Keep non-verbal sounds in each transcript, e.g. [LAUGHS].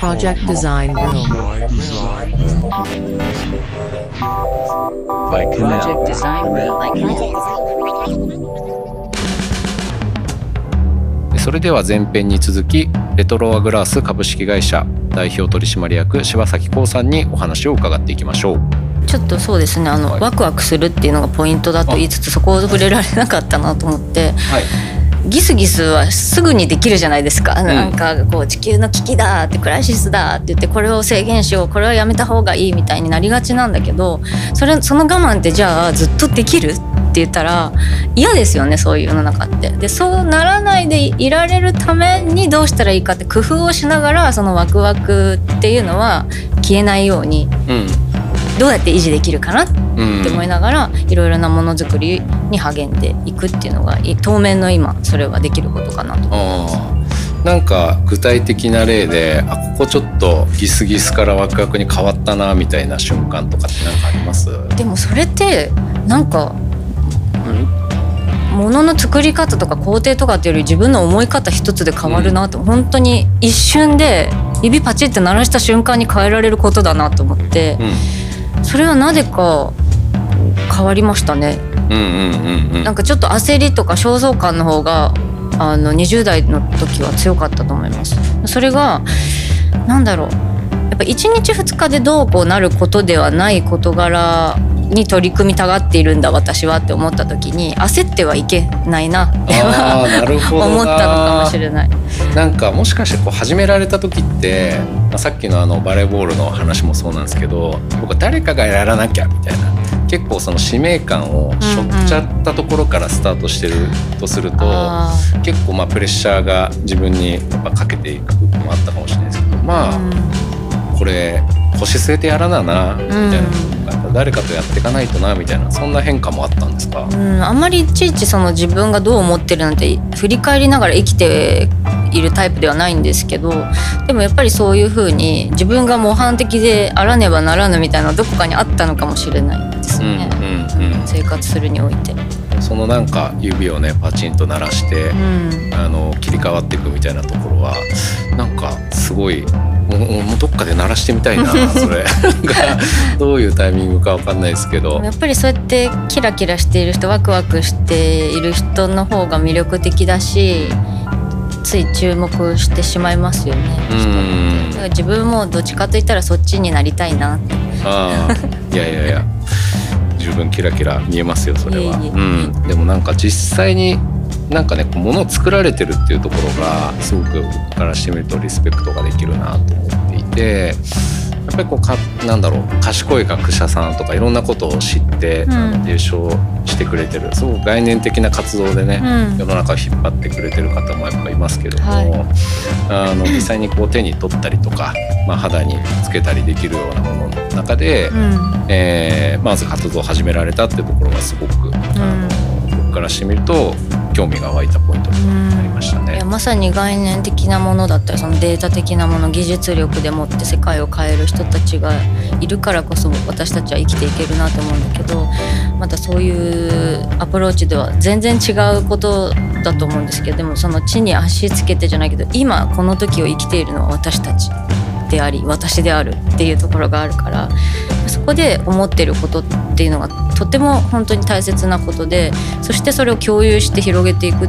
Project Design Room. by Canal. Project Design Room. Like それでは前編に続きレトロアグラース株式会社代表取締役柴崎幸さんにお話を伺っていきましょうちょっとそうですねあの、はいワクワクするっていうのがポイントだと言いつつそこを触れられなかったなと思ってはいギスギスはすぐにできるじゃないですか、なんかこう地球の危機だってクライシスだって言ってこれを制限しようこれはやめた方がいいみたいになりがちなんだけどそれその我慢ってじゃあずっとできるって言ったら嫌ですよねそういう世の中って。でそうならないでいられるためにどうしたらいいかって工夫をしながらそのワクワクっていうのは消えないようにうんどうやって維持できるかなってうん。思いながらいろいろなものづくりに励んでいくっていうのがい当面の今それはできることかなと。あーなんか具体的な例であここちょっとギスギスからワクワクに変わったなみたいな瞬間とかって何かあります？でもそれってなんかものの作り方とか工程とかっていうより自分の思い方一つで変わるなと、本当に一瞬で指パチって鳴らした瞬間に変えられることだなと思って。うそれはなぜか変わりましたね。なんかちょっと焦りとか焦燥感の方があの20代の時は強かったと思います。それがなんだろう。やっぱ1日2日でどうこうなることではない事柄に取り組みたがっているんだ私はって思った時に焦ってはいけないなってあーなるほどな。思ったのかもしれない。なんかもしかしてこう始められた時って、まあ、さっきのあのバレーボールの話もそうなんですけど僕は誰かがやらなきゃみたいな。結構その使命感を背負っちゃったところからスタートしてるとすると、あ結構まあプレッシャーが自分にやっぱかけていく部分もあったかもしれないですけどまあ、これ腰据えてやらななみたいな、誰かとやっていかないとなみたいなそんな変化もあったんですか、うん、あんまりいちいちその自分がどう思ってるなんて振り返りながら生きているタイプではないんですけどでもやっぱりそういう風に自分が模範的であらねばならぬみたいなどこかにあったのかもしれないですうんね、うんうん生活するにおいて。そのなんか指をねパチンと鳴らして、うんあの切り替わっていくみたいなところはなんかすごいもうどっかで鳴らしてみたいな [LAUGHS] それがどういうタイミングかわかんないですけど。やっぱりそうやってキラキラしている人ワクワクしている人の方が魅力的だしつい注目してしまいますよね。うん。だから自分もどっちかといったらそっちになりたいなって。ああいやいやいや。十分キラキラ見えますよそれは。いえいえ。うん、でもなんか実際になんかねこう物を作られてるっていうところがすごく僕からしてみるとリスペクトができるなと思っていて。やっぱりこうかなんだろう賢い学者さんとかいろんなことを知って、ん。あの提唱してくれてるすごく概念的な活動でね、うん。世の中を引っ張ってくれてる方もやっぱいますけども、はい。あの実際にこう手に取ったりとか、まあ、肌につけたりできるようなものの中で、うん。えーまず活動を始められたっていうところがすごく、あの僕からしてみると興味が湧いたポイントになりましたね。いや。まさに概念的なものだったりそのデータ的なもの技術力でもって世界を変える人たちがいるからこそ私たちは生きていけるなと思うんだけどまたそういうアプローチでは全然違うことだと思うんですけどでもその地に足つけてじゃないけど今この時を生きているのは私たち。であり私であるっていうところがあるからそこで思ってることっていうのがとても本当に大切なことでそしてそれを共有して広げていく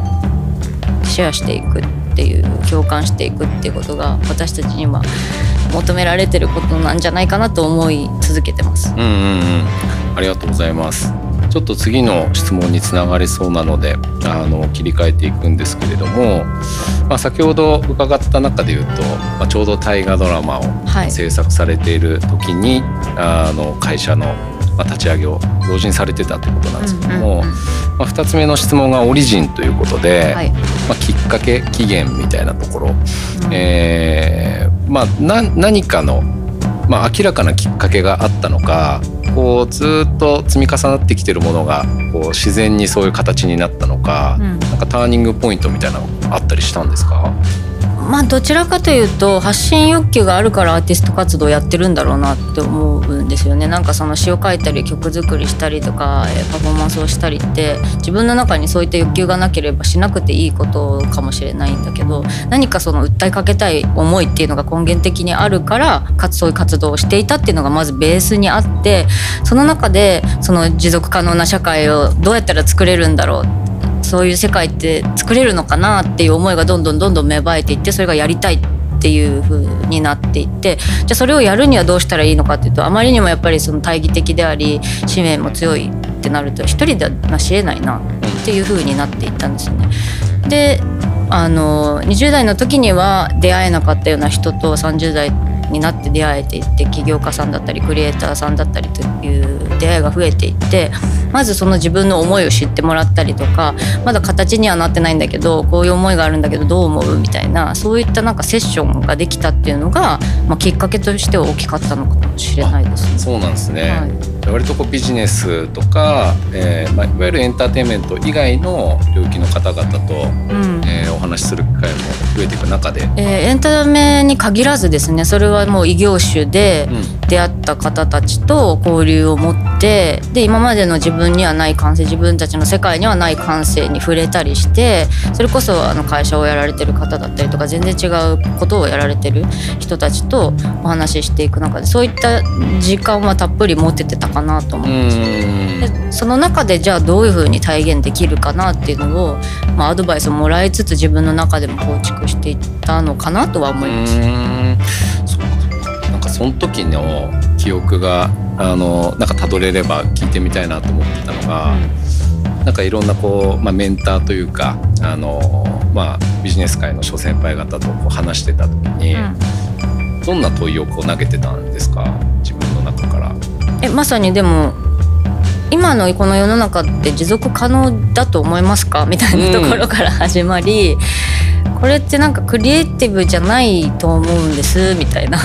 シェアしていくっていう共感していくっていうことが私たちには求められてることなんじゃないかなと思い続けてます。うんうんうん、ありがとうございます。ちょっと次の質問につながりそうなのであの切り替えていくんですけれども、まあ、先ほど伺った中で言うと、まあ、ちょうど大河ドラマをはい。制作されている時に、あの会社の、まあ、立ち上げを同時にされてたってことなんですけども、うんうんうんまあ、2つ目の質問がオリジンということで、はい。まあ、きっかけ期限みたいなところ、えーまあ、な何かの、まあ、明らかなきっかけがあったのかこうずっと積み重なってきてるものがこう自然にそういう形になったのか、うん。なんかターニングポイントみたいなのあったりしたんですか、まあどちらかというと発信欲求があるからアーティスト活動やってるんだろうなって思うんですよね。なんかその詩を書いたり曲作りしたりとかパフォーマンスをしたりって自分の中にそういった欲求がなければしなくていいことかもしれないんだけど何かその訴えかけたい思いっていうのが根源的にあるからかつそういう活動をしていたっていうのがまずベースにあってその中でその持続可能な社会をどうやったら作れるんだろうそういう世界って作れるのかなっていう思いがどんどんどんどん芽生えていってそれがやりたいっていう風になっていってじゃあそれをやるにはどうしたらいいのかっていうとあまりにもやっぱりその大義的であり使命も強いってなると一人ではなし得ないなっていう風になっていったんですよね。であの20代の時には出会えなかったような人と30代になって出会えていって起業家さんだったりクリエイターさんだったりという出会いが増えていってまずその自分の思いを知ってもらったりとかまだ形にはなってないんだけどこういう思いがあるんだけどどう思うみたいなそういったなんかセッションができたっていうのが、まあ、きっかけとしては大きかったのかもしれないです。ね。そうなんですね、はい。割とこうビジネスとか、えーまあ、いわゆるエンターテインメント以外の領域の方々と、うん。えー、お話しする機会も増えていく中で、えー、エンタメに限らずですねそれはもう異業種で出会った方たちと交流を持ってで今までの自分にはない感性自分たちの世界にはない感性に触れたりしてそれこそあの会社をやられてる方だったりとか全然違うことをやられてる人たちとお話ししていく中でそういった時間はたっぷり持ててたかなと思うん。ですでその中でじゃあどういうふうに体現できるかなっていうのを、まあ、アドバイスをもらいつつ自分の中でも構築していったのかなとは思います。なんかその時の記憶があのなんかたどれれば聞いてみたいなと思ってたのが、うん、なんかいろんなこう、まあ、メンターというかあの、まあ、ビジネス界の諸先輩方とこう話してた時に、うん、どんな問いをこう投げてたんですか？自分の中から。えまさにでも今のこの世の中って持続可能だと思いますか？みたいなところから始まり、これってなんかクリエイティブじゃないと思うんですみたいな。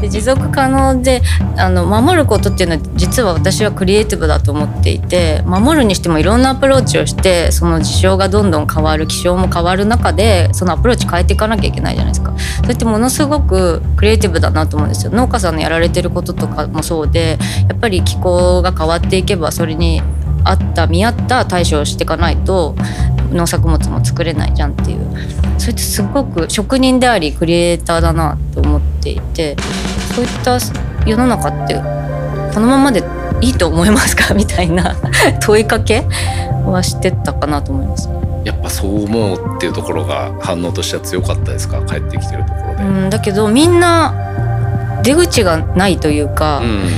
で持続可能であの守ることっていうのは実は私はクリエイティブだと思っていて守るにしてもいろんなアプローチをしてその事象がどんどん変わる気象も変わる中でそのアプローチ変えていかなきゃいけないじゃないですか。それってものすごくクリエイティブだなと思うんですよ。農家さんのやられてることとかもそうでやっぱり気候が変わっていけばそれに合った見合った対処をしていかないと農作物も作れないじゃんっていうそれってすごく職人でありクリエイターだなと思っていてそういった世の中ってこのままでいいと思いますか？みたいな [LAUGHS] 問いかけはしてたかなと思います。やっぱそう思うっていうところが反応としては強かったですか？帰ってきてるところで。うん、だけどみんな出口がないというか、うん、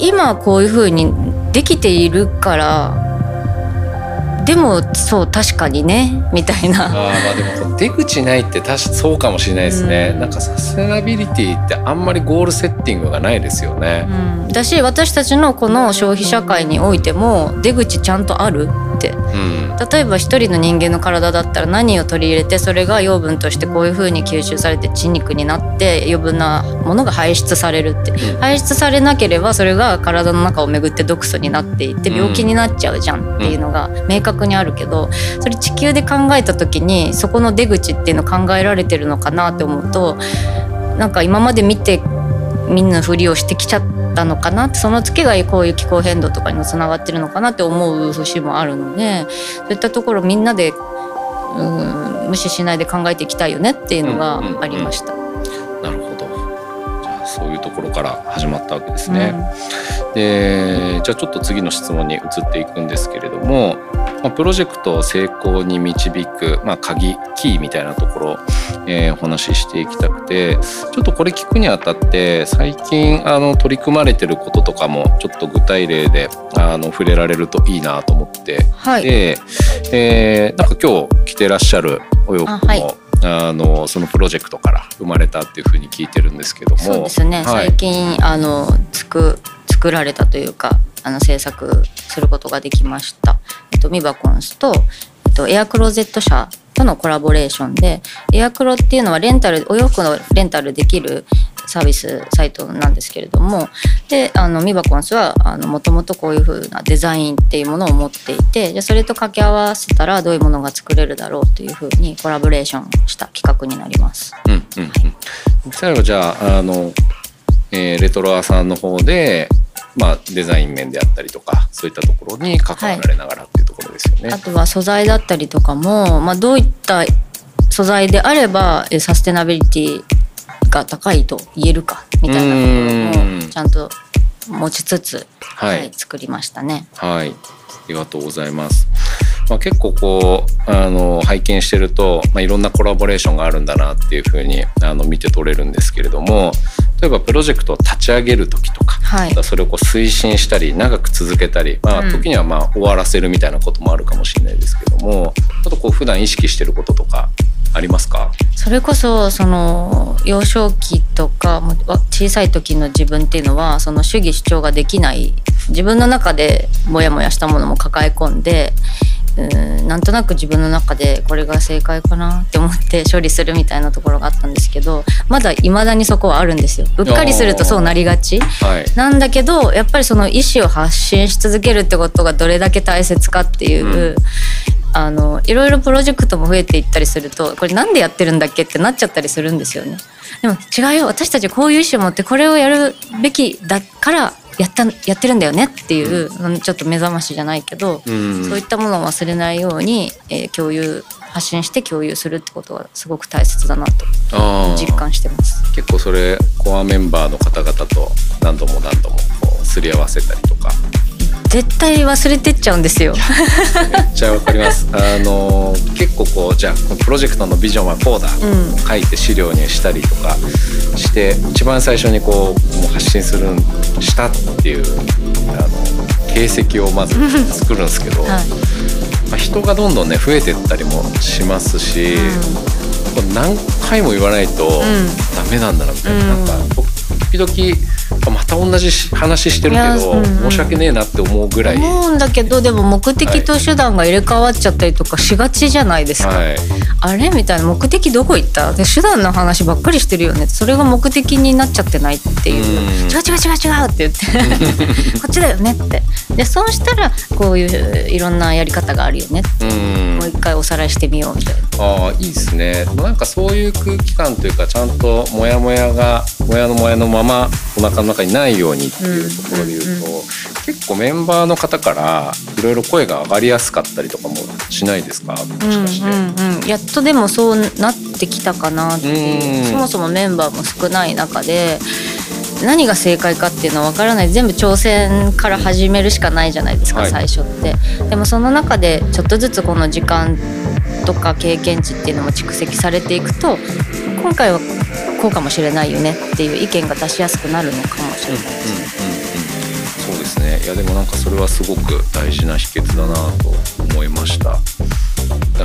今こういうふうにできているからでもそう確かにねみたいな。あまあでも出口ないって確かそうかもしれないですね、うん、なんかサステナビリティってあんまりゴールセッティングがないですよね、うん、だし私たちのこの消費社会においても出口ちゃんとある例えば一人の人間の体だったら何を取り入れてそれが養分としてこういうふうに吸収されて血肉になって余分なものが排出されるって、排出されなければそれが体の中を巡って毒素になっていって病気になっちゃうじゃんっていうのが明確にあるけどそれ地球で考えた時にそこの出口っていうの考えられてるのかなって思うとなんか今まで見てみんなふりをしてきちゃったのかな？ってその月がこういう気候変動とかにもつながってるのかなって思う節もあるのでそういったところみんなでうん無視しないで考えていきたいよねっていうのがありました。なるほどそういうところから始まったわけですね。うん、でじゃあちょっと次の質問に移っていくんですけれどもまあ、プロジェクトを成功に導く、まあ、鍵キーみたいなところ、えー、お話ししていきたくてちょっとこれ聞くにあたって最近あの取り組まれてることとかもちょっと具体例であの触れられるといいなと思って、はい、で、えー、なんか今日着てらっしゃるお洋服もあのそのプロジェクトから生まれたっていうふうに聞いてるんですけども。そうですね、はい、最近あのつく作られたというかあの制作することができました。えっと、ミバコンスと、えっと、エアクローゼット社とのコラボレーションでエアクロっていうのはレンタルお洋服のレンタルできるサービスサイトなんですけれどもであのミバコンスはもともとこういう風なデザインっていうものを持っていてでそれと掛け合わせたらどういうものが作れるだろうという風にコラボレーションした企画になります。うんうんうん、最後じゃああの、えー、レトロアさんの方でまあ、デザイン面であったりとかそういったところに関わられながらっていうところですよね。はい、あとは素材だったりとかも、まあ、どういった素材であればサステナビリティが高いと言えるかみたいなところもちゃんと持ちつつ、はい、はい、作りましたね。はい、ありがとうございます。まあ、結構こうあの拝見してると、まあ、いろんなコラボレーションがあるんだなっていうふうにあの見て取れるんですけれども例えばプロジェクトを立ち上げる時とか、はい、それをこう推進したり長く続けたり、まあ、時にはまあ終わらせるみたいなこともあるかもしれないですけどもあとこう普段意識してることとかありますか？それこそその幼少期とか小さい時の自分っていうのはその主義主張ができない。自分の中でモヤモヤしたものも抱え込んでうんなんとなく自分の中でこれが正解かなって思って処理するみたいなところがあったんですけどまだいまだにそこはあるんですよ。うっかりするとそうなりがち、はい、なんだけどやっぱりその意思を発信し続けるってことがどれだけ大切かっていう、うんあのいろいろプロジェクトも増えていったりするとこれなんでやってるんだっけってなっちゃったりするんですよね。でも違うよ。私たちこういう意思を持ってこれをやるべきだからやったやってるんだよねっていう、うん、ちょっと目覚ましじゃないけど、うん、そういったものを忘れないように、えー、共有発信して共有するってことはすごく大切だなと実感してます。結構それコアメンバーの方々と何度も何度もすり合わせたりとか絶対忘れてっちゃうんですよ。めっちゃわかります。[LAUGHS] あの結構こうじゃあプロジェクトのビジョンはこうだ、うん、書いて資料にしたりとかして一番最初にこうもう発信するしたっていうあの形跡をまず [LAUGHS] 作るんですけど、はい、まあ、人がどんどんね増えてったりもしますし、うん、何回も言わないとダメなんだなみたいな、うん、なん。か時々また同じ話してるけど、うんうん、申し訳ねえなって思うぐらい。思うんだけどでも目的と手段が入れ替わっちゃったりとかしがちじゃないですか、はい、あれみたいな目的どこ行った？で手段の話ばっかりしてるよね。それが目的になっちゃってないっていう、うん、違う違う違う違うって言って。[LAUGHS] こっちだよねってでそうしたらこういういろんなやり方があるよね。もう一回おさらいしてみようみたいな。ああいいですね。なんかそういう空気感というかちゃんとモヤモヤがモヤのモヤのままお腹の中にないようにっていうところで言うと、うんうんうん、結構メンバーの方からいろいろ声が上がりやすかったりとかもしないですか？もしかして、うんうんうん、やっとでもそうなってきたかなっていう、そもそもメンバーも少ない中で何が正解かっていうのは分からない。全部挑戦から始めるしかないじゃないですか、はい、最初って。でもその中でちょっとずつこの時間とか経験値っていうのも蓄積されていくと今回はこうかもしれないよねっていう意見が出しやすくなるのかもしれないです。ね。そうですね。いやでもなんかそれはすごく大事な秘訣だなと思いました。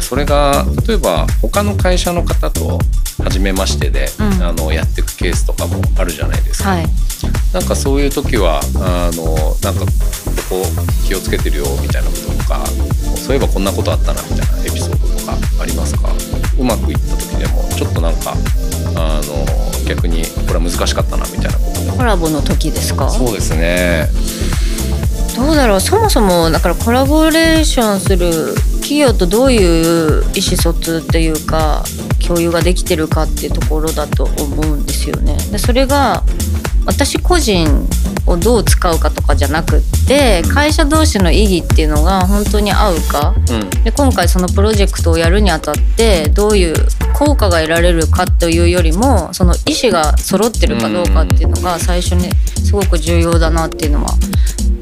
それが例えば他の会社の方と初めましてで、うん、あのやっていくケースとかもあるじゃないですか。はい、なんかそういう時はあのなんかここ気をつけてるよみたいなこととかそういえばこんなことあったなみたいなエピソードとかありますか？うまくいった時でもちょっとなんかあの逆にこれは難しかったなみたいなこと。コラボの時ですか？そうですね。どうだろう。そもそもだからコラボレーションする企業とどういう意思疎通っていうか共有ができてるかっていうところだと思うんですよね。でそれが私個人をどう使うかとかじゃなくって会社同士の意義っていうのが本当に合うか、うん、で今回そのプロジェクトをやるにあたってどういう効果が得られるかというよりもその意思が揃ってるかどうかっていうのが最初にすごく重要だなっていうのは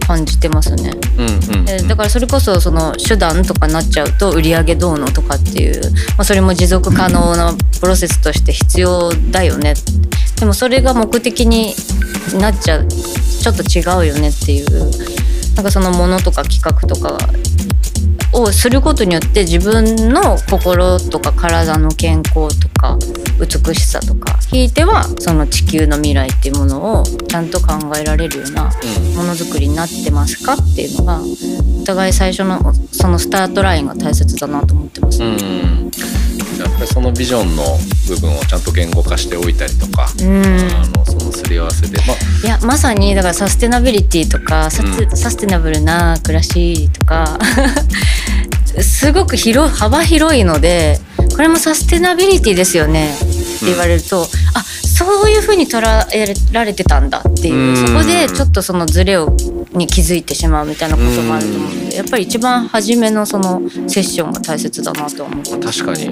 感じてますね、うんうん、だからそれこそその手段とかになっちゃうと売り上げどうのとかっていう、まあ、それも持続可能なプロセスとして必要だよね。でもそれが目的になっちゃうちょっと違うよねっていう。なんかそのものとか企画とかをすることによって自分の心とか体の健康とか美しさとかひいてはその地球の未来っていうものをちゃんと考えられるようなものづくりになってますかっていうのがお互い最初のそのスタートラインが大切だなと思ってます、ね、やっぱりそのビジョンの部分をちゃんと言語化しておいたりとか、うん。あのそのすり合わせで、まあ、いやまさにだからサステナビリティとかうん。サステナブルな暮らしとかすごく広幅広いのでこれもサステナビリティですよね。って言われると、あそういうふうに捉えられてたんだっていう、うん。そこでちょっとそのズレをに気づいてしまうみたいなこともあると思うんで、やっぱり一番初めのそのセッションが大切だなと思う。確かに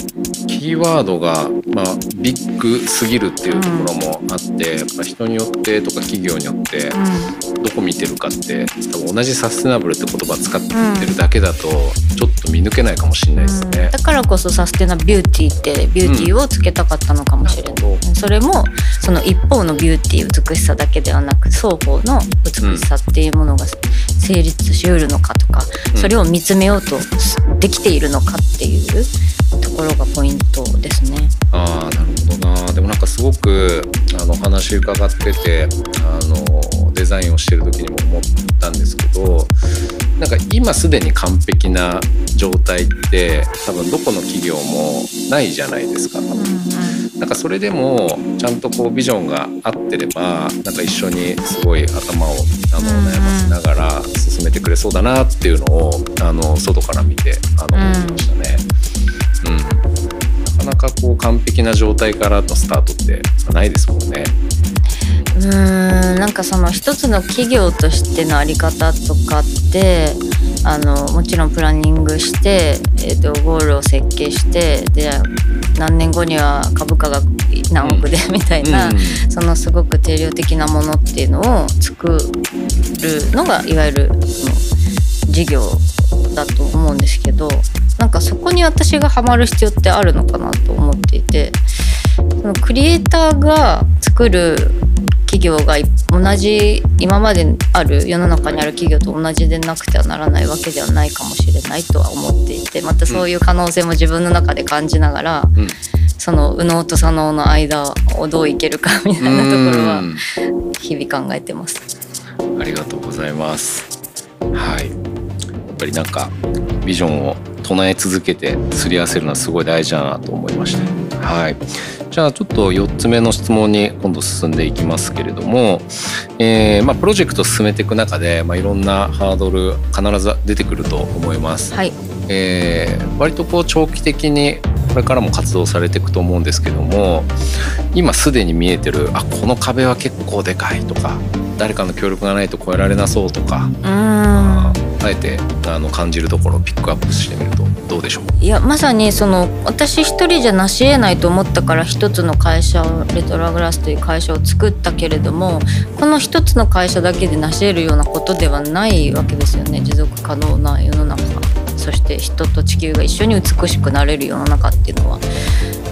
キーワードが、まあ、ビッグすぎるっていうところもあって、やっぱ人によってとか企業によってうん。どこ見てるかって多分同じサステナブルって言葉使ってるだけだとちょっと見抜けないかもしれないですね。だ。からこそサステナビューティーってビューティーをつけたかったのかもしれない、なるほそれもその一方のビューティー美しさだけではなく双方の美しさっていうものが成立しうるのかとか、うん。それを見つめようとできているのかっていうところがポイントですね。ああなるほどな。でもなんかすごくあのお話伺っててあのデザインをしてる時にも思ったんですけどなんか今すでに完璧な状態って多分どこの企業もないじゃないですか。多分なんかそれでもちゃんとこうビジョンが合ってればなんか一緒にすごい頭をあの悩ませながら進めてくれそうだなっていうのをあの外から見てあのうん思いましたね。うん、なかなかこう完璧な状態からのスタートってないですもんね。うーんなんかその一つの企業としてのあり方とかってあのもちろんプランニングして、えー、とゴールを設計してで何年後には株価が何億でみたいな、うん。そのすごく定量的なものっていうのを作るのがいわゆる事業だと思うんですけどなんかそこに私がハマる必要ってあるのかなと思っていてそのクリエイターが作る企業がい同じ今まである世の中にある企業と同じでなくてはならないわけではないかもしれないとは思っていてまたそういう可能性も自分の中で感じながら、うんその右脳と左脳の間をどういけるかみたいなところはうん日々考えてます。ありがとうございます。はい。やっぱりなんかビジョンを唱え続けてすり合わせるのはすごい大事だなと思いました。はい。じゃあちょっと4つ目の質問に今度進んでいきますけれども、えーまあ、プロジェクトを進めていく中で、まあ、いろんなハードル必ず出てくると思います。はい、えー割とこう長期的にこれからも活動されていくと思うんですけども今すでに見えてるあこの壁は結構でかいとか誰かの協力がないと越えられなそうとか、うーんあえてあの感じるところをピックアップしてみるとどうでしょう？いやまさにその私一人じゃ成し得ないと思ったから一つの会社をレトラグラスという会社を作ったけれどもこの一つの会社だけで成し得るようなことではないわけですよね。持続可能な世の中。そして人と地球が一緒に美しくなれる世の中っていうのは。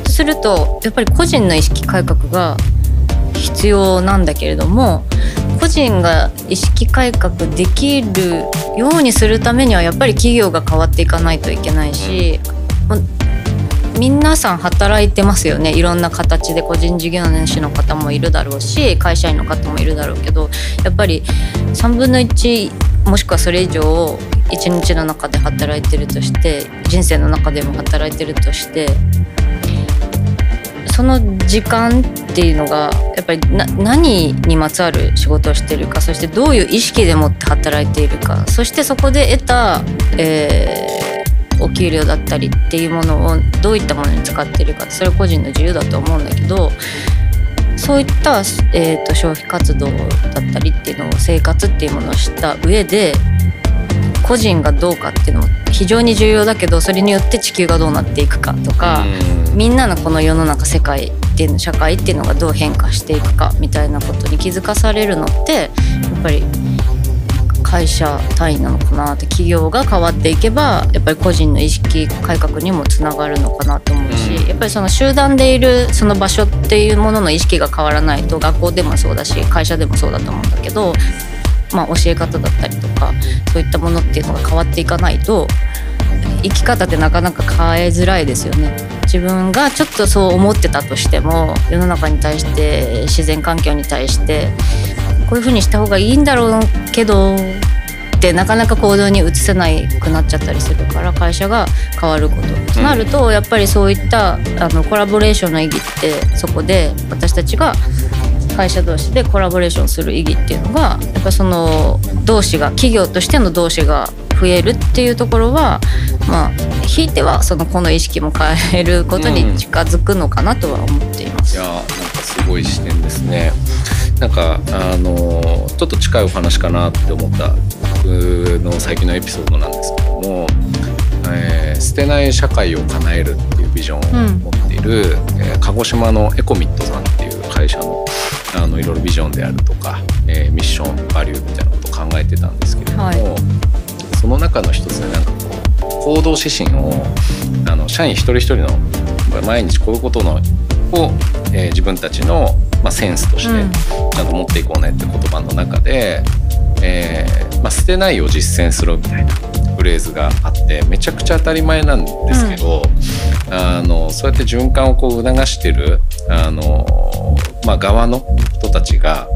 するとやっぱり個人の意識改革が必要なんだけれども個人が意識改革できるようにするためにはやっぱり企業が変わっていかないといけないし、皆さん働いてますよね。いろんな形で個人事業主の方もいるだろうし会社員の方もいるだろうけどやっぱり3分の1もしくはそれ以上を1日の中で働いてるとして人生の中でも働いてるとしてその時間っていうのがやっぱり何にまつわる仕事をしてるかそしてどういう意識でもって働いているかそしてそこで得た、えーお給料だったりっていうものをどういったものに使ってるかそれは個人の自由だと思うんだけどそういった、えー、と消費活動だったりっていうのを生活っていうものをした上で個人がどうかっていうのも非常に重要だけどそれによって地球がどうなっていくかとか。うんみんなのこの世の中世界っていうの社会っていうのがどう変化していくかみたいなことに気づかされるのってやっぱり会社単位なのかなって企業が変わっていけばやっぱり個人の意識改革にもつながるのかなと思うし、うんやっぱりその集団でいるその場所っていうものの意識が変わらないと学校でもそうだし会社でもそうだと思うんだけど、まあ、教え方だったりとかそういったものっていうのが変わっていかないと生き方ってなかなか変えづらいですよね。自分がちょっとそう思ってたとしても世の中に対して自然環境に対してこういうふうにした方がいいんだろうけどってなかなか行動に移せなくなっちゃったりするから会社が変わることとなると、やっぱりそういったあのコラボレーションの意義ってそこで私たちが会社同士でコラボレーションする意義っていうのがやっぱその同士が企業としての同士が増えるっていうところはまあひいてはそのこの意識も変えることに近づくのかなとは思っています。うん、いやなんかすごい視点ですね。なんかあのちょっと近いお話かなって思った僕の最近のエピソードなんですけども、えー、捨てない社会を叶えるっていうビジョンを持っている、うん、えー、鹿児島のエコミットさんっていう会社のあのいろいろビジョンであるとか、えー、ミッションバリューみたいなことを考えてたんですけれども、はい、その中の一つでなんかこう行動指針をあの社員一人一人の毎日こういうことのを、えー、自分たちの、まあ、センスとしてちゃんと持っていこうねって言葉の中で、えーまあ、捨てないを実践するみたいなフレーズがあってめちゃくちゃ当たり前なんですけど、うん、あのそうやって循環をこう促してるあの、まあ、側の人たちが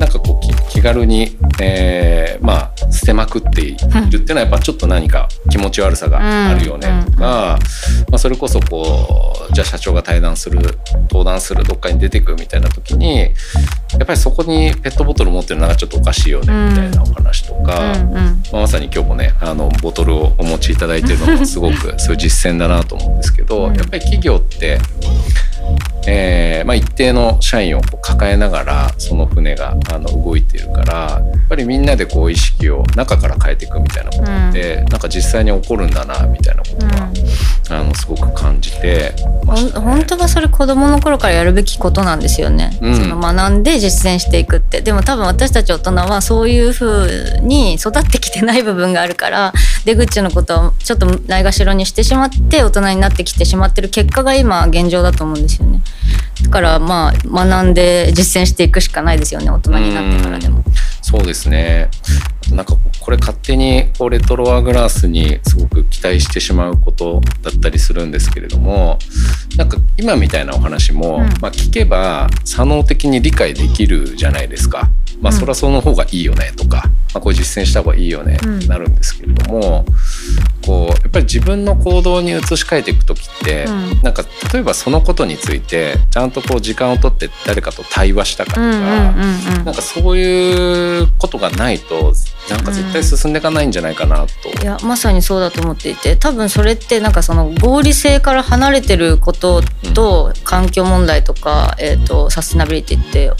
なんかこう気軽に、えー、まあ捨てまくっているっていうのはやっぱちょっと何か気持ち悪さがあるよねとか、まあ、それこそこうじゃあ社長が対談する登壇するどっかに出てくみたいな時にやっぱりそこにペットボトル持ってるのがちょっとおかしいよねみたいなお話とか、まあ、まさに今日もねあのボトルをお持ちいただいてるのもすごくそういう実践だなと思うんですけどやっぱり企業ってえーまあ、一定の社員をこう抱えながらその船があの動いているからやっぱりみんなでこう意識を中から変えていくみたいなことって、うん、なんか実際に起こるんだなみたいなことが、うん、あのすごく感じてました、ね、本当はそれ子供の頃からやるべきことなんですよね、うん、その学んで実践していくって。でも多分私たち大人はそういう風に育ってきてない部分があるから出口のことをちょっとないがしろにしてしまって大人になってきてしまってる結果が今現状だと思うんですよね。だからまあ学んで実践していくしかないですよね大人になってからでも。そうですねなんかこれ勝手にこうレトロワーグラスにすごく期待してしまうことだったりするんですけれどもなんか今みたいなお話も、うん、まあ、聞けば作能的に理解できるじゃないですか。まあ、それはその方がいいよねとか、まあ、こう実践した方がいいよねってなるんですけれども、こうやっぱり自分の行動に移し替えていく時って、うん、なんか例えばそのことについてちゃんとこう時間をとって誰かと対話したかとか、なんかそういうことがないとなんか絶対進んでいかないんじゃないかなと、うん、いやまさにそうだと思っていて。多分それってなんかその合理性から離れてることと環境問題とか、えーと、サステナビリティって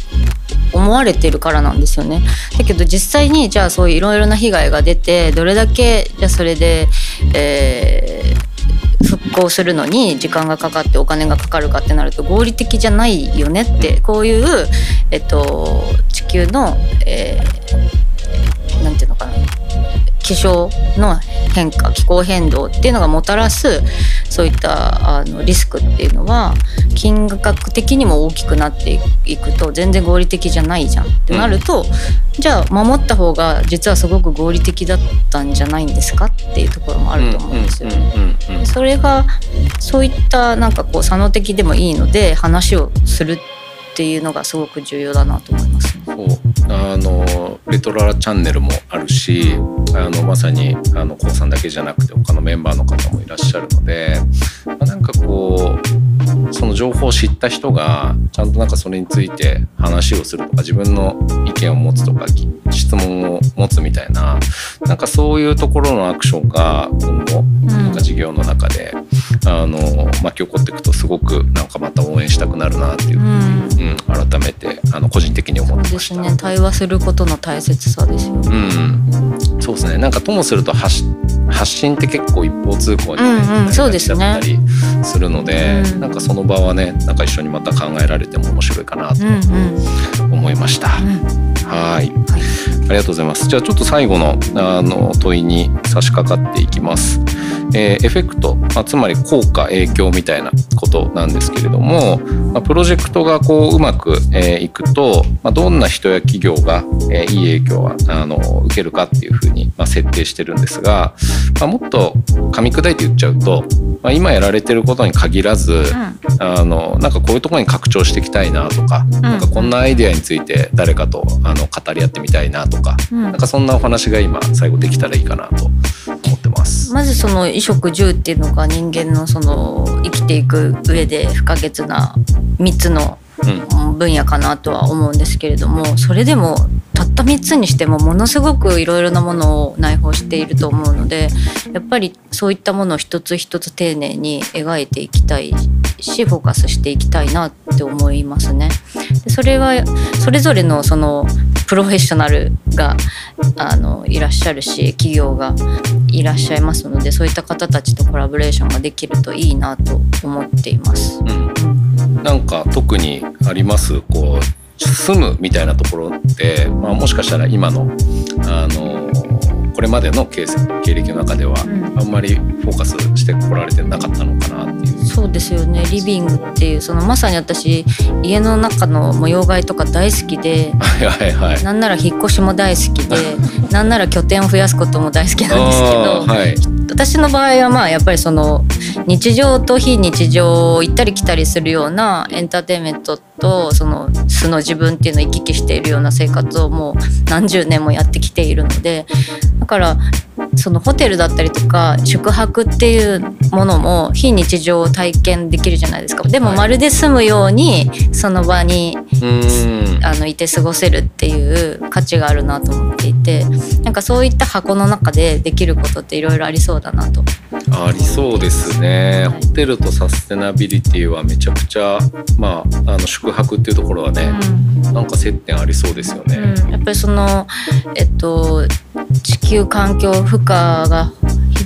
思われてるからなんですよね。だけど実際にじゃあそういういろいろな被害が出てどれだけじゃあそれで、えー、復興するのに時間がかかってお金がかかるかってなると合理的じゃないよねってこういう、えっと、地球の、えー気象の変化気候変動っていうのがもたらすそういったあのリスクっていうのは金額的にも大きくなっていくと全然合理的じゃないじゃんってなると、うん、じゃあ守った方が実はすごく合理的だったんじゃないんですかっていうところもあると思うんですよね。それがそういったなんかこう作能的でもいいので話をするっていうのがすごく重要だなと思います。そうあのレトラチャンネルもあるしあのまさにあのコウさんだけじゃなくて他のメンバーの方もいらっしゃるので、まあ、なんかこうその情報を知った人がちゃんとなんかそれについて話をするとか自分の意見を持つとか質問を持つみたいななんかそういうところのアクションが今後なんか事業の中で、あの巻き起こっていくとすごくなんかまた応援したくなるなっていうふうに、うん、改めてあの個人的に思ってました。ね。対話することの大切さですよね。うん、そうですね。なんかともすると発発信って結構一方通行に、ね、なりがちだったりするので、うん。うん、なんかその場はねなんか一緒にまた考えられても面白いかなと思いました。うんうんはい、ありがとうございます。じゃあちょっと最後のあの問いに差し掛かっていきます。えー、エフェクト、まあ、つまり効果影響みたいなことなんですけれども、まあ、プロジェクトがこううまく、えー、いくと、まあ、どんな人や企業が、えー、いい影響はあの受けるかっていうふうに、まあ、設定してるんですが、まあ、もっと噛み砕いて言っちゃうと、まあ、今やられてることに限らず、うん、あのなんかこういうところに拡張していきたいなとかうん、なんかこんなアイデアについて誰かとあの語り合ってみたいなととか、うん。なんかそんなお話が今最後できたらいいかなと思ってます。まずその衣食住っていうのが人間のその生きていく上で不可欠な3つのうん。分野かなとは思うんですけれどもそれでもた3つにしてもものすごくいろいろなものを内包していると思うのでやっぱりそういったものを一つ一つ丁寧に描いていきたいしフォーカスしていきたいなって思いますね。でそれはそれぞれのそのプロフェッショナルがあのいらっしゃるし企業がいらっしゃいますのでそういった方たちとコラボレーションができるといいなと思っています。うん、なんか特にあります？こう住むみたいなところって、まあ、もしかしたら今のあのこれまでの経経歴の中ではうん。あんまりフォーカスしてこられてなかったのかなリビングっていうそのまさに私家の中の模様替えとか大好きではいはいはい。なんなら引っ越しも大好きで [LAUGHS] なんなら拠点を増やすことも大好きなんですけどはい。私の場合はまあやっぱりその日常と非日常を行ったり来たりするようなエンターテインメントとその素の自分っていうのを行き来しているような生活をもう何十年もやってきているのでだからそのホテルだったりとか宿泊っていうものも非日常を体験できるじゃないですか。でもはいまるで住むようにその場に。あのいて過ごせるっていう価値があるなと思っていてなんかそういった箱の中でできることっていろいろありそうだなとありそうですね、はいホテルとサステナビリティはめちゃくちゃまああの宿泊っていうところはね、なんか接点ありそうですよね。うん、やっぱりそのえっと地球環境負荷が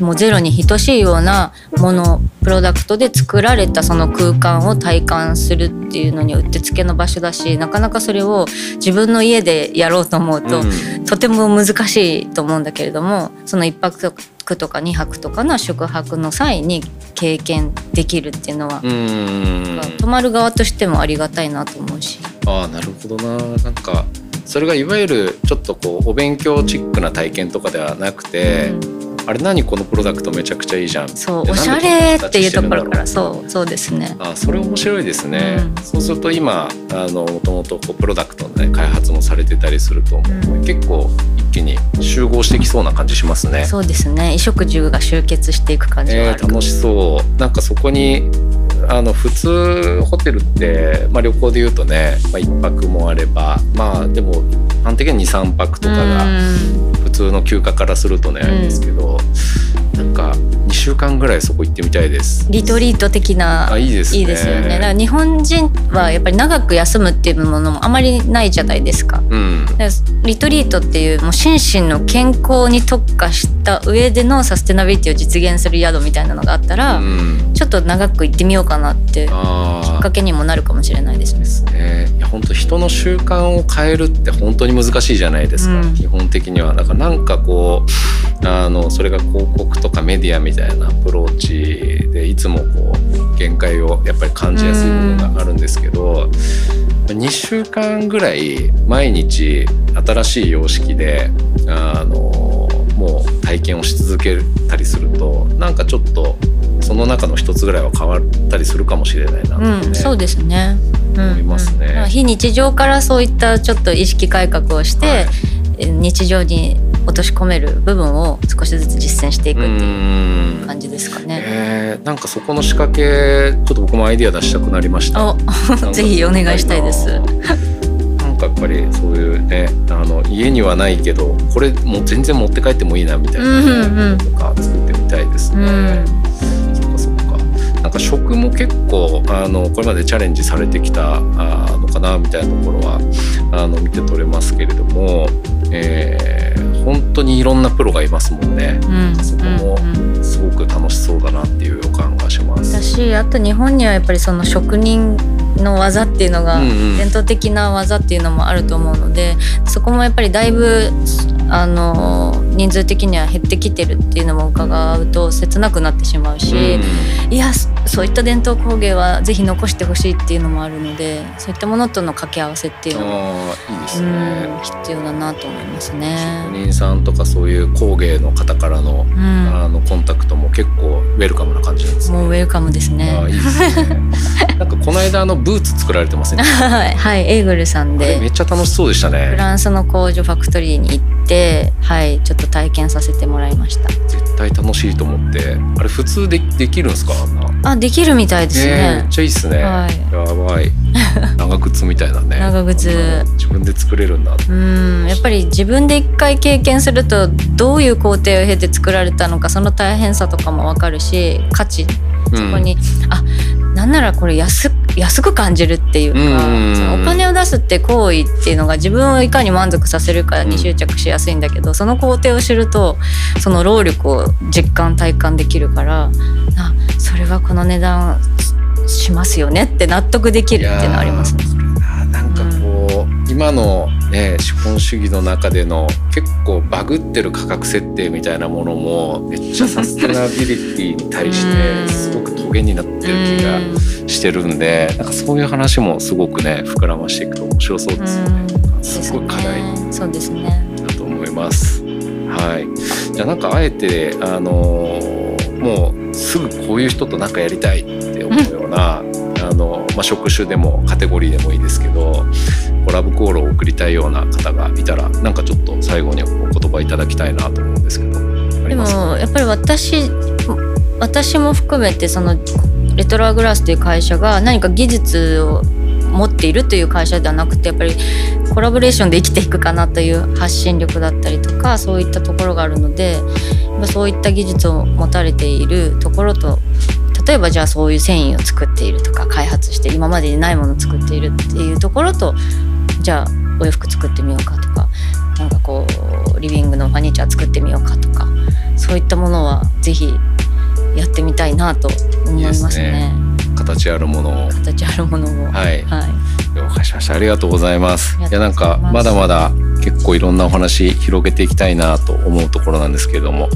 もうゼロに等しいようなものプロダクトで作られたその空間を体感するっていうのにうってつけの場所だしなかなかそれを自分の家でやろうと思うと、うん。とても難しいと思うんだけれどもその1泊とか2泊とかの宿泊の際に経験できるっていうのは泊まる側としてもありがたいなと思うし。ああなるほどな。なんかそれがいわゆるちょっとこうお勉強チックな体験とかではなくて、うんあれ何このプロダクトめちゃくちゃいいじゃん。でそう。おしゃれっていうところから。そうそうですね。あそれ面白いですね、うん。そうすると今あのもともとプロダクトの、ね、開発もされてたりすると思うので、結構一気に集合してきそうな感じしますね。そうですね。衣食住が集結していく感じがあえー、るかも、楽しそう。なんかそこにあの普通ホテルって、まあ、旅行で言うとね、まあ、1泊もあればまあでも一般的に23泊とかがうん。普通の休暇からするとね、うんあれですけどなんか2週間ぐらいそこ行ってみたいです。リトリート的なあいいですねいいですよねだから日本人はやっぱり長く休むっていうものもあまりないじゃないですか。うんだからリトリートっていうもう心身の健康に特化した上でのサステナビリティを実現する宿みたいなのがあったら、うん、ちょっと長く行ってみようかなってきっあかけにもなるかもしれないですね。ですね。いや本当人の習慣を変えるって本当に難しいじゃないですか。うん基本的にはだからなんかこうあのそれが広告とかメディアみたいなアプローチでいつもこう限界をやっぱり感じやすい部分があるんですけど。2週間ぐらい毎日新しい様式であのもう体験をし続けたりするとなんかちょっとその中の一つぐらいは変わったりするかもしれないなとね、うん、そうですね。うん思いますねうんまあ非日常からそういったちょっと意識改革をして、はいえ日常に落とし込める部分を少しずつ実践していくっていう感じですかね。えーなんかそこの仕掛けちょっと僕もアイディア出したくなりました。ぜひお願いしたいです。なんかやっぱりそういうねあの家にはないけどこれもう全然持って帰ってもいいなみたいな、ねうんうんうんとか作ってみたいですね。うんそっかそっか。なんか食も結構あのこれまでチャレンジされてきたあーのかなみたいなところはあの見て取れますけれども、えー本当にいろんなプロがいますもんね。うんそこもうんうんすごく楽しそうだなっていう予感がします。だしあと日本にはやっぱりその職人の技っていうのが、うんうん伝統的な技っていうのもあると思うのでそこもやっぱりだいぶあの人数的には減ってきてるっていうのも伺うと切なくなってしまうし、いやそういった伝統工芸はぜひ残してほしいっていうのもあるのでそういったものとの掛け合わせっていうのもいいですね、必要だなと思いますね。職人さんとかそういう工芸の方からの,、あのコンタクトも結構ウェルカムな感じなんですね。もうウェルカムですね。あいいですね。[LAUGHS] なんかこの間のブーツ作られてません、ね、はい、エーグルさんでめっちゃ楽しそうでしたね。フランスの工場ファクトリーに行ってはいちょっと体験させてもらいました絶対楽しいと思って。あれ普通でできるんですか？あできるみたいですね、めっちゃいいっすね、はい、やばい。[LAUGHS] 長靴みたいなね。長靴。自分で作れるんだ。うんやっぱり自分で一回経験するとどういう工程を経て作られたのかその大変さとかも分かるし価値。そこに、うん、あなんならこれ安安く感じるっていうか、うそのお金を出すって行為っていうのが自分をいかに満足させるかに執着しやすいんだけど、その工程を知るとその労力を実感体感できるからあそれはこの値段しますよねって納得できるっていうのはありますね。今の、ね、資本主義の中での結構バグってる価格設定みたいなものもめっちゃサステナビリティに対してすごくトゲになってる気がしてるんで、うん、なんかそういう話もすごくね膨らましていくと面白そうですよね。うん、すごい課題そうですね。だと思います。はい、じゃあなんかあえてあのー、もうすぐこういう人と何かやりたいって思うような、まあ、職種でもカテゴリーでもいいですけどコラボコールを送りたいような方がいたらなんかちょっと最後にお言葉いただきたいなと思うんですけどでもやっぱり私私も含めてそのレトロアグラスという会社が何か技術を持っているという会社ではなくてやっぱりコラボレーションで生きていくかなという発信力だったりとかそういったところがあるのでそういった技術を持たれているところと例えばじゃあそういう繊維を作っているとか開発して今までにないものを作っているっていうところとじゃあお洋服作ってみようかとかなんかこうリビングのファニチャー作ってみようかとかそういったものは是非やってみたいなと思いますね。いいすね。形あるものを。形あるものを。はい、はい、了解しました。ありがとうございます。いやなんかまだまだ結構いろんなお話広げていきたいなと思うところなんですけれども。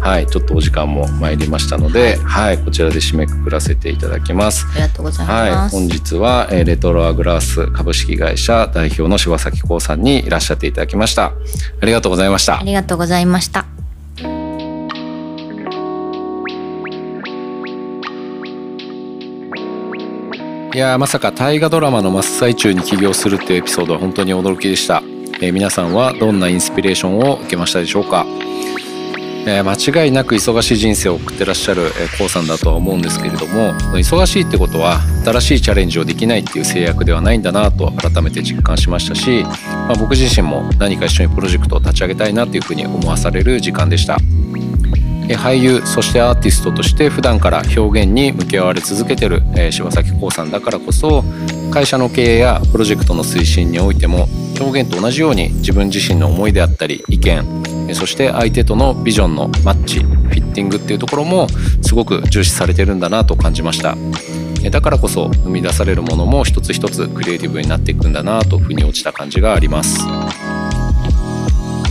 はいちょっとお時間も参りましたので、はい、はい、こちらで締めくくらせていただきます。ありがとうございます、はい、本日は、えー、レトロアグラス株式会社代表の柴崎光さんにいらっしゃっていただきました。ありがとうございました。ありがとうございましたいやまさか大河ドラマの真っ最中に起業するっていうエピソードは本当に驚きでした、えー、皆さんはどんなインスピレーションを受けましたでしょうか、えー、間違いなく忙しい人生を送ってらっしゃる k o さんだとは思うんですけれども忙しいってことは新しいチャレンジをできないっていう制約ではないんだなと改めて実感しましたし、まあ、僕自身も何か一緒にプロジェクトを立ち上げたいなというふうに思わされる時間でした。俳優そしてアーティストとして普段から表現に向き合われ続けてる、柴咲コウさんだからこそ会社の経営やプロジェクトの推進においても表現と同じように自分自身の思いであったり意見そして相手とのビジョンのマッチフィッティングっていうところもすごく重視されてるんだなと感じました。だからこそ生み出されるものも一つ一つクリエイティブになっていくんだなと腑に落ちた感じがあります。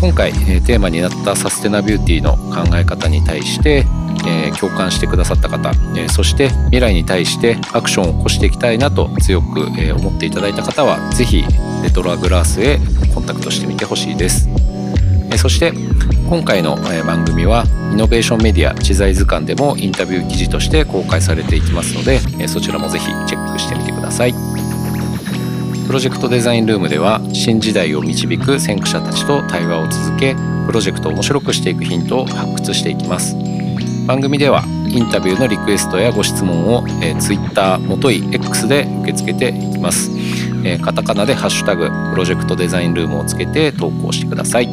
今回、えテーマになったサステナビューティーの考え方に対して、え共感してくださった方、えそして未来に対してアクションを起こしていきたいなと強く、え思っていただいた方は是非レトロアグラースへコンタクトしてみてほしいです。えそして今回の番組はイノベーションメディア知財図鑑でもインタビュー記事として公開されていきますのでえそちらもぜひチェックしてみてください。プロジェクトデザインルームでは新時代を導く先駆者たちと対話を続けプロジェクトを面白くしていくヒントを発掘していきます。番組ではインタビューのリクエストやご質問を、えー、Twitter もとい X で受け付けていきます、えー、カタカナでハッシュタグプロジェクトデザインルームをつけて投稿してください。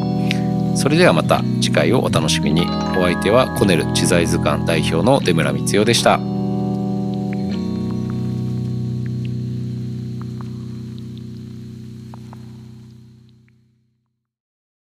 それではまた次回をお楽しみに。お相手はコネル知財図鑑代表の出村光代でした。